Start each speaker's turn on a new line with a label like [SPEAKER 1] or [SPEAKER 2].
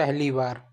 [SPEAKER 1] पहली बार।